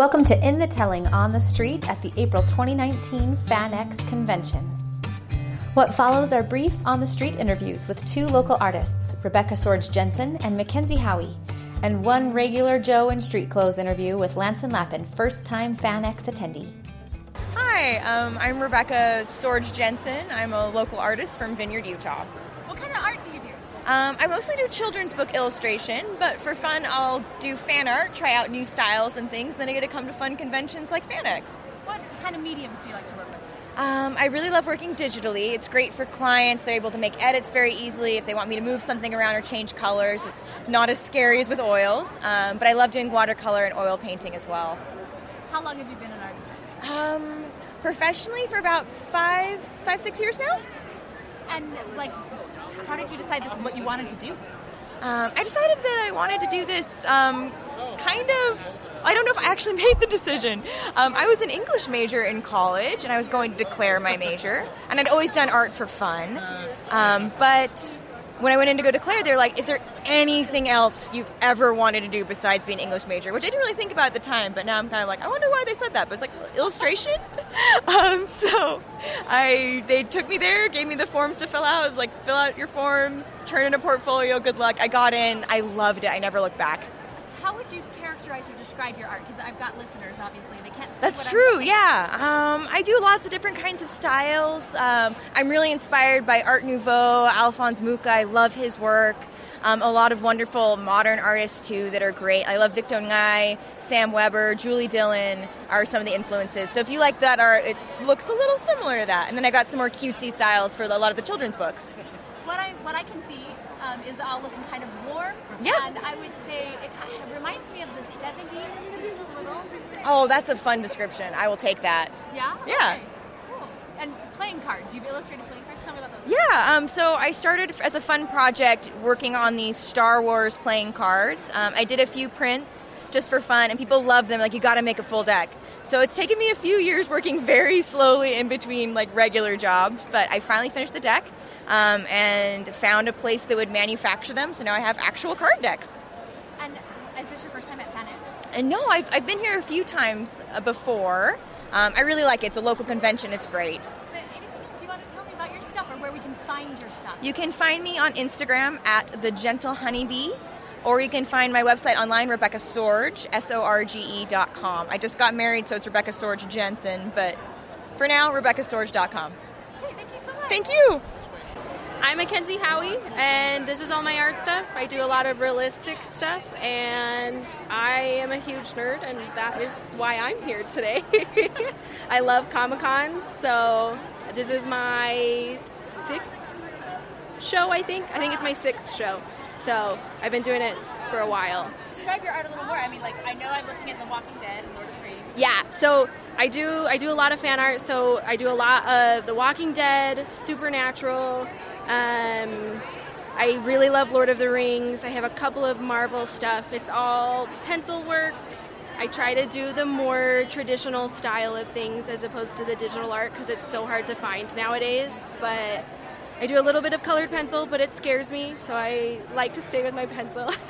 Welcome to In the Telling on the Street at the April 2019 FanX convention. What follows are brief on the street interviews with two local artists, Rebecca Sorge Jensen and Mikenzie Howie, and one regular Joe in street clothes interview with Lanson Lappin, first time FanX attendee. Hi, um, I'm Rebecca Sorge Jensen. I'm a local artist from Vineyard, Utah. Um, I mostly do children's book illustration, but for fun, I'll do fan art, try out new styles and things. Then I get to come to fun conventions like FanX. What kind of mediums do you like to work with? Um, I really love working digitally. It's great for clients. They're able to make edits very easily. If they want me to move something around or change colors, it's not as scary as with oils. Um, but I love doing watercolor and oil painting as well. How long have you been an artist? Um, professionally, for about five, five, six years now. And like, how did you decide this is what you wanted to do? Um, I decided that I wanted to do this um, kind of. I don't know if I actually made the decision. Um, I was an English major in college, and I was going to declare my major. And I'd always done art for fun. Um, but when I went in to go declare, they're like, "Is there anything else you've ever wanted to do besides being an English major?" Which I didn't really think about at the time, but now I'm kind of like, I wonder why they said that. But it's like illustration. um, so I they took me there, gave me the forms to fill out. It was like, fill out your forms, turn in a portfolio. Good luck. I got in. I loved it. I never looked back. How would you characterize or describe your art? Because I've got listeners, obviously, they can't see That's what I'm true, yeah. Um, I do lots of different kinds of styles. Um, I'm really inspired by Art Nouveau, Alphonse Mucha. I love his work. Um, a lot of wonderful modern artists too that are great. I love Victo Ngai, Sam Weber, Julie Dillon are some of the influences. So if you like that art, it looks a little similar to that. And then I got some more cutesy styles for a lot of the children's books. What I what I can see um, is all looking kind of warm. Yeah. And I would say it kind of reminds me of the 70s, just a little. Oh, that's a fun description. I will take that. Yeah. Yeah. Okay. Playing cards. You've illustrated playing cards. Tell me about those. Yeah, um, so I started as a fun project working on these Star Wars playing cards. Um, I did a few prints just for fun, and people love them. Like, you got to make a full deck. So it's taken me a few years working very slowly in between like regular jobs, but I finally finished the deck um, and found a place that would manufacture them. So now I have actual card decks. And is this your first time at FanX? And no, I've, I've been here a few times uh, before. Um, I really like it. It's a local convention. It's great. But anything else you want to tell me about your stuff or where we can find your stuff? You can find me on Instagram at the Gentle Honeybee, or you can find my website online, Rebecca Sorge, S O R G E dot com. I just got married, so it's Rebecca Sorge Jensen, but for now, RebeccaSorge.com. Okay, thank you so much. Thank you. I'm Mikenzie Howie, and this is all my art stuff. I do a lot of realistic stuff, and I am a huge nerd, and that is why I'm here today. I love Comic Con, so this is my sixth show, I think. I think it's my sixth show. So I've been doing it for a while. Describe your art a little more. I mean, like, I know I'm looking at The Walking Dead and Lord of the Rings. Yeah, so I do I do a lot of fan art. So I do a lot of The Walking Dead, Supernatural. Um, I really love Lord of the Rings. I have a couple of Marvel stuff. It's all pencil work. I try to do the more traditional style of things as opposed to the digital art because it's so hard to find nowadays. But I do a little bit of colored pencil, but it scares me, so I like to stay with my pencil.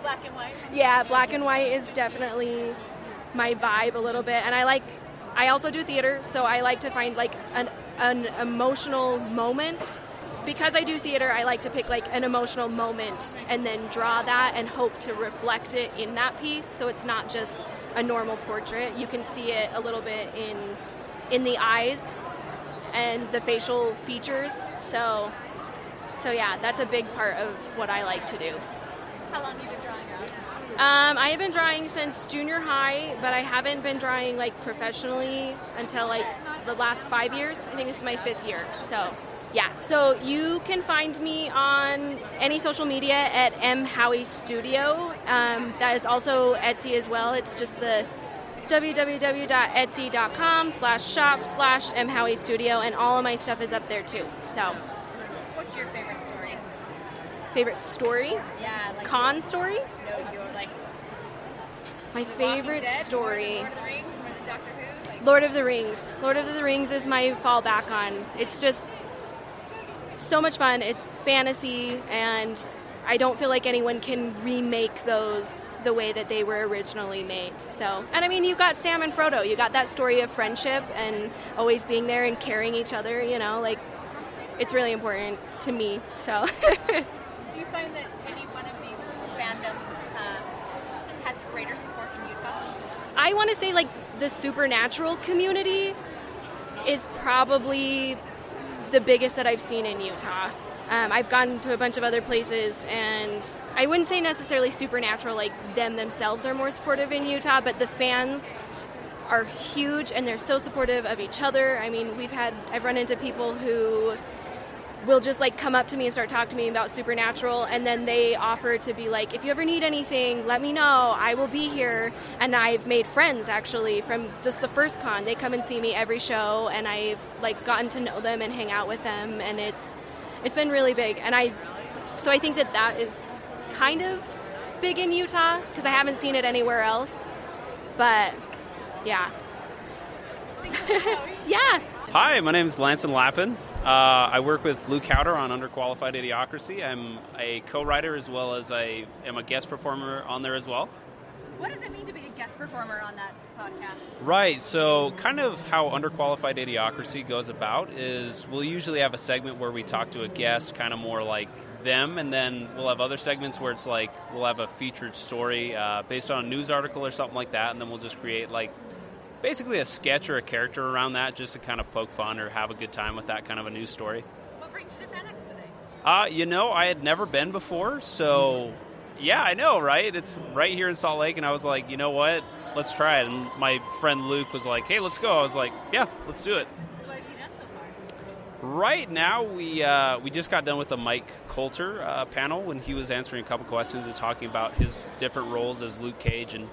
Black and white. yeah, black and white is definitely my vibe a little bit, and I like. I also do theater, so I like to find like an an emotional moment. Because I do theater, I like to pick like an emotional moment and then draw that and hope to reflect it in that piece. So it's not just a normal portrait. You can see it a little bit in in the eyes and the facial features. So so yeah, that's a big part of what I like to do. How long have you been drawing? Um, I have been drawing since junior high, but I haven't been drawing like professionally until like the last five years. I think this is my fifth year. So, yeah. So you can find me on any social media at M Howie Studio. Um, that is also Etsy as well. It's just the www.etsy.com slash shop slash M Howie Studio, and all of my stuff is up there too. So, What's your favorite story? favorite story, Yeah, like con story. no, your like My favorite story. Lord of the Rings, or the Doctor Who. Like, Lord of the Rings. Lord of the Rings is my fallback on. It's just so much fun. It's fantasy, and I don't feel like anyone can remake those the way that they were originally made. So, and I mean, you got Sam and Frodo. You got that story of friendship and always being there and carrying each other. You know, like it's really important to me. So. Do you find that any one of these fandoms um, has greater support in Utah? I want to say like the supernatural community is probably the biggest that I've seen in Utah. Um, I've gone to a bunch of other places, and I wouldn't say necessarily supernatural, like them themselves are more supportive in Utah, but the fans are huge and they're so supportive of each other. I mean, we've had, I've run into people who will just like come up to me and start talking to me about supernatural and then they offer to be like if you ever need anything let me know. I will be here. And i've made friends actually from just the first con. They come and see me every show and i've like gotten to know them and hang out with them and it's it's been really big and i so i think that that is kind of big in utah because i haven't seen it anywhere else but yeah yeah Hi, my name is Lanson Lappin. Uh, I work with Luke Howder on Underqualified Idiocracy. I'm a co-writer as well as I am a guest performer on there as well. What does it mean to be a guest performer on that podcast? Right. So, kind of how Underqualified Idiocracy goes about is we'll usually have a segment where we talk to a guest, kind of more like them, and then we'll have other segments where it's like we'll have a featured story uh, based on a news article or something like that, and then we'll just create like basically a sketch or a character around that just to kind of poke fun or have a good time with that kind of a news story. What brings you to FanX today? Uh, you know, I had never been before, so yeah, I know, right? It's right here in Salt Lake, and I was like, you know what? Let's try it. And my friend Luke was like, hey, let's go. I was like, yeah, let's do it. So what have you done so far? Right now, we uh, we just got done with the Mike Colter uh, panel when he was answering a couple questions and talking about his different roles as Luke Cage and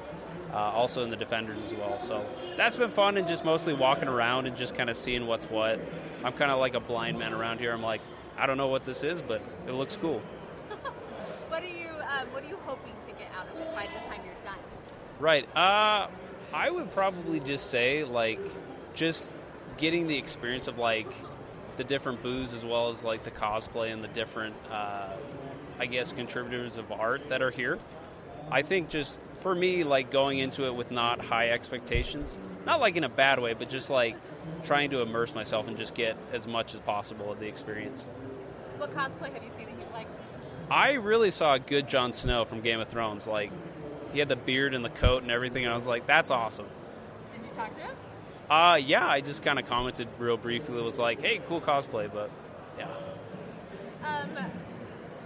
uh, also in the Defenders as well. So that's been fun and just mostly walking around and just kind of seeing what's what. I'm kind of like a blind man around here. I'm like, I don't know what this is, but it looks cool. What are you um, What are you hoping to get out of it by the time you're done? Right. Uh, I would probably just say like just getting the experience of like the different booths as well as like the cosplay and the different uh, I guess contributors of art that are here. I think just for me like going into it with not high expectations, not like in a bad way, but just like trying to immerse myself and just get as much as possible of the experience. What cosplay have you seen that you liked? I really saw a good Jon Snow from Game of Thrones. Like he had the beard and the coat and everything, and I was like, "That's awesome." Did you talk to him? Uh, yeah, I just kind of commented real briefly. It was like, "Hey, cool cosplay," but yeah. Um,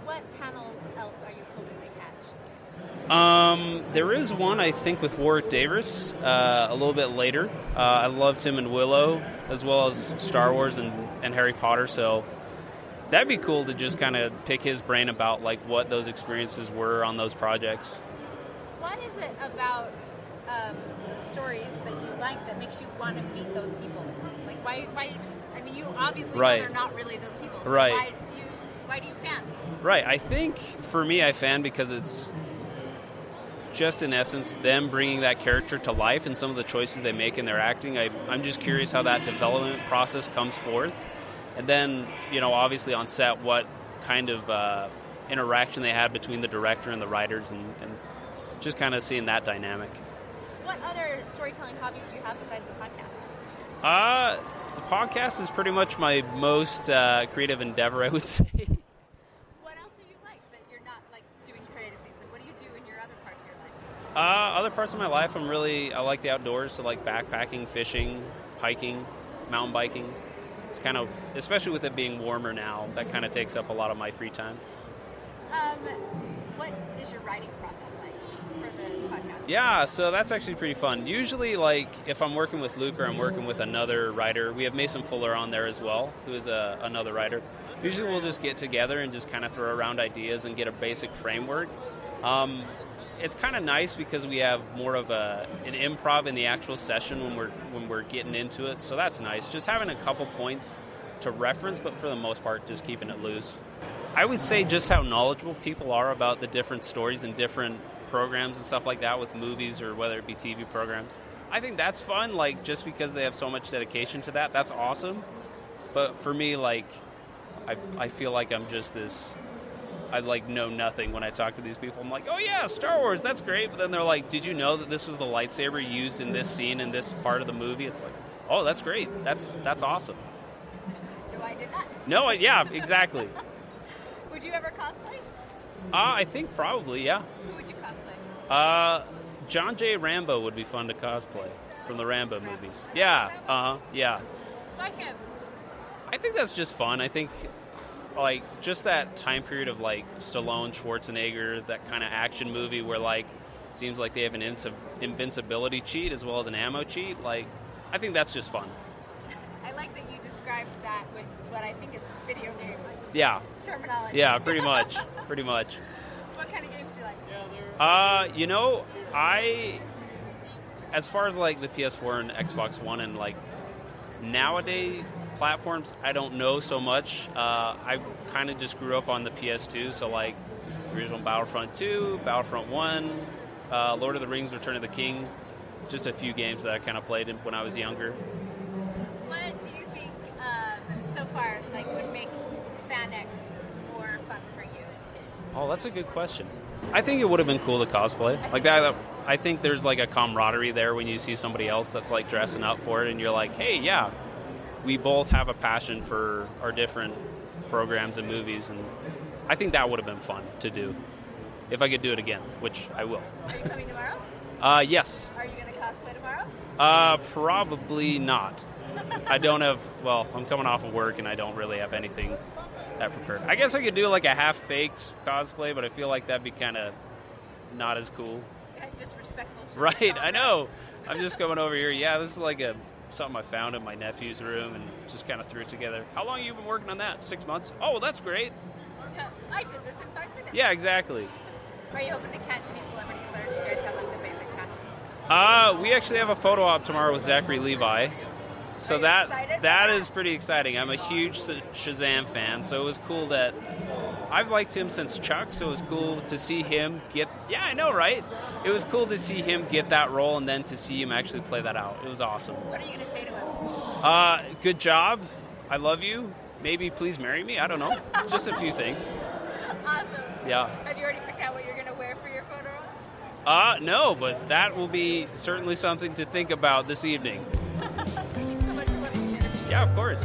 what panels else are you hoping to catch? Um, there is one I think with Warwick Davis uh, a little bit later. Uh, I loved him in Willow as well as Star Wars and, and Harry Potter, so that'd be cool to just kind of pick his brain about like what those experiences were on those projects. What is it about um, the stories that you like that makes you want to meet those people? Like, why? Why? I mean, you obviously Right. know they're not really those people. So Right. Why do you? Why do you fan? Right. I think for me, I fan because it's just in essence them bringing that character to life and some of the choices they make in their acting. I, I'm just curious how that development process comes forth, and then you know, obviously on set, what kind of uh, interaction they had between the director and the writers, and, and just kind of seeing that dynamic. What other storytelling hobbies do you have besides the podcast? Uh, the podcast is pretty much my most uh, creative endeavor, I would say. What else do you like that you're not like doing creative things? Like, what do you do in your other parts of your life? Uh, other parts of my life, I'm really I like the outdoors, so like backpacking, fishing, hiking, mountain biking. It's kind of, especially with it being warmer now, that kind of takes up a lot of my free time. Um, what is your writing process like for the podcast? Yeah, so that's actually pretty fun. Usually, like if I'm working with Luke or I'm working with another writer, we have Mason Fuller on there as well, who is a, another writer. Usually, we'll just get together and just kind of throw around ideas and get a basic framework. Um, it's kind of nice because we have more of a an improv in the actual session when we're when we're getting into it. So that's nice. Just having a couple points to reference, but for the most part, just keeping it loose. I would say just how knowledgeable people are about the different stories and different programs and stuff like that with movies or whether it be TV programs. I think that's fun, like just because they have so much dedication to that, that's awesome. But for me, like, I, I feel like I'm just this I like know nothing when I talk to these people. I'm like, oh yeah, Star Wars, that's great. But then they're like, did you know that this was the lightsaber used in this scene in this part of the movie? It's like, oh, that's great. That's that's awesome. No, I did not. No, I- yeah, exactly. Would you ever cosplay? Uh, I think probably, yeah. Who would you cosplay? Uh, John J. Rambo would be fun to cosplay from the Rambo movies. Yeah, uh huh, yeah. Why him? I think that's just fun. I think like just that time period of like Stallone, Schwarzenegger, that kind of action movie where like it seems like they have an inv- invincibility cheat as well as an ammo cheat. Like I think that's just fun. I like that you described that with what I think is video game Yeah, terminology. yeah, pretty much, pretty much. What kind of games do you like? Uh, you know, I as far as like the PS4 and Xbox One and like nowadays platforms, I don't know so much. Uh, I kind of just grew up on the PS2, so like original Battlefront 2, Battlefront 1, uh, Lord of the Rings: Return of the King. Just a few games that I kind of played when I was younger. What do you think um, so far like would make FanX more fun for you? Oh, that's a good question. I think it would have been cool to cosplay like that. I think there's like a camaraderie there when you see somebody else that's like dressing up for it, and you're like, hey, yeah, we both have a passion for our different programs and movies, and I think that would have been fun to do if I could do it again, which I will. Are you coming tomorrow? Uh, yes, Are you going to cosplay tomorrow? uh, probably not. I don't have. Well, I'm coming off of work, and I don't really have anything that prepared. I guess I could do like a half baked cosplay, but I feel like that'd be kind of not as cool. Disrespectful. Right, I know. I'm just coming over here. Yeah, this is like a something I found in my nephew's room and just kind of threw it together. How long have you been working on that? Six months? Oh, well, that's great. Yeah, I did this in five minutes. Yeah, exactly. Are you hoping to catch any celebrities, or do you guys have like the basic cast? Uh, we actually have a photo op tomorrow with Zachary Levi. So that that that? is pretty exciting. I'm a huge Shazam fan, so it was cool that I've liked him since Chuck. So it was cool to see him get. Yeah, I know, right? It was cool to see him get that role and then to see him actually play that out. It was awesome. What are you going to say to him? Uh, good job. I love you. Maybe please marry me. I don't know. Just a few things. Awesome. Yeah. Have you already picked out what you're going to wear for your photo? Uh, no, but that will be certainly something to think about this evening. So much for letting me share. Yeah, of course.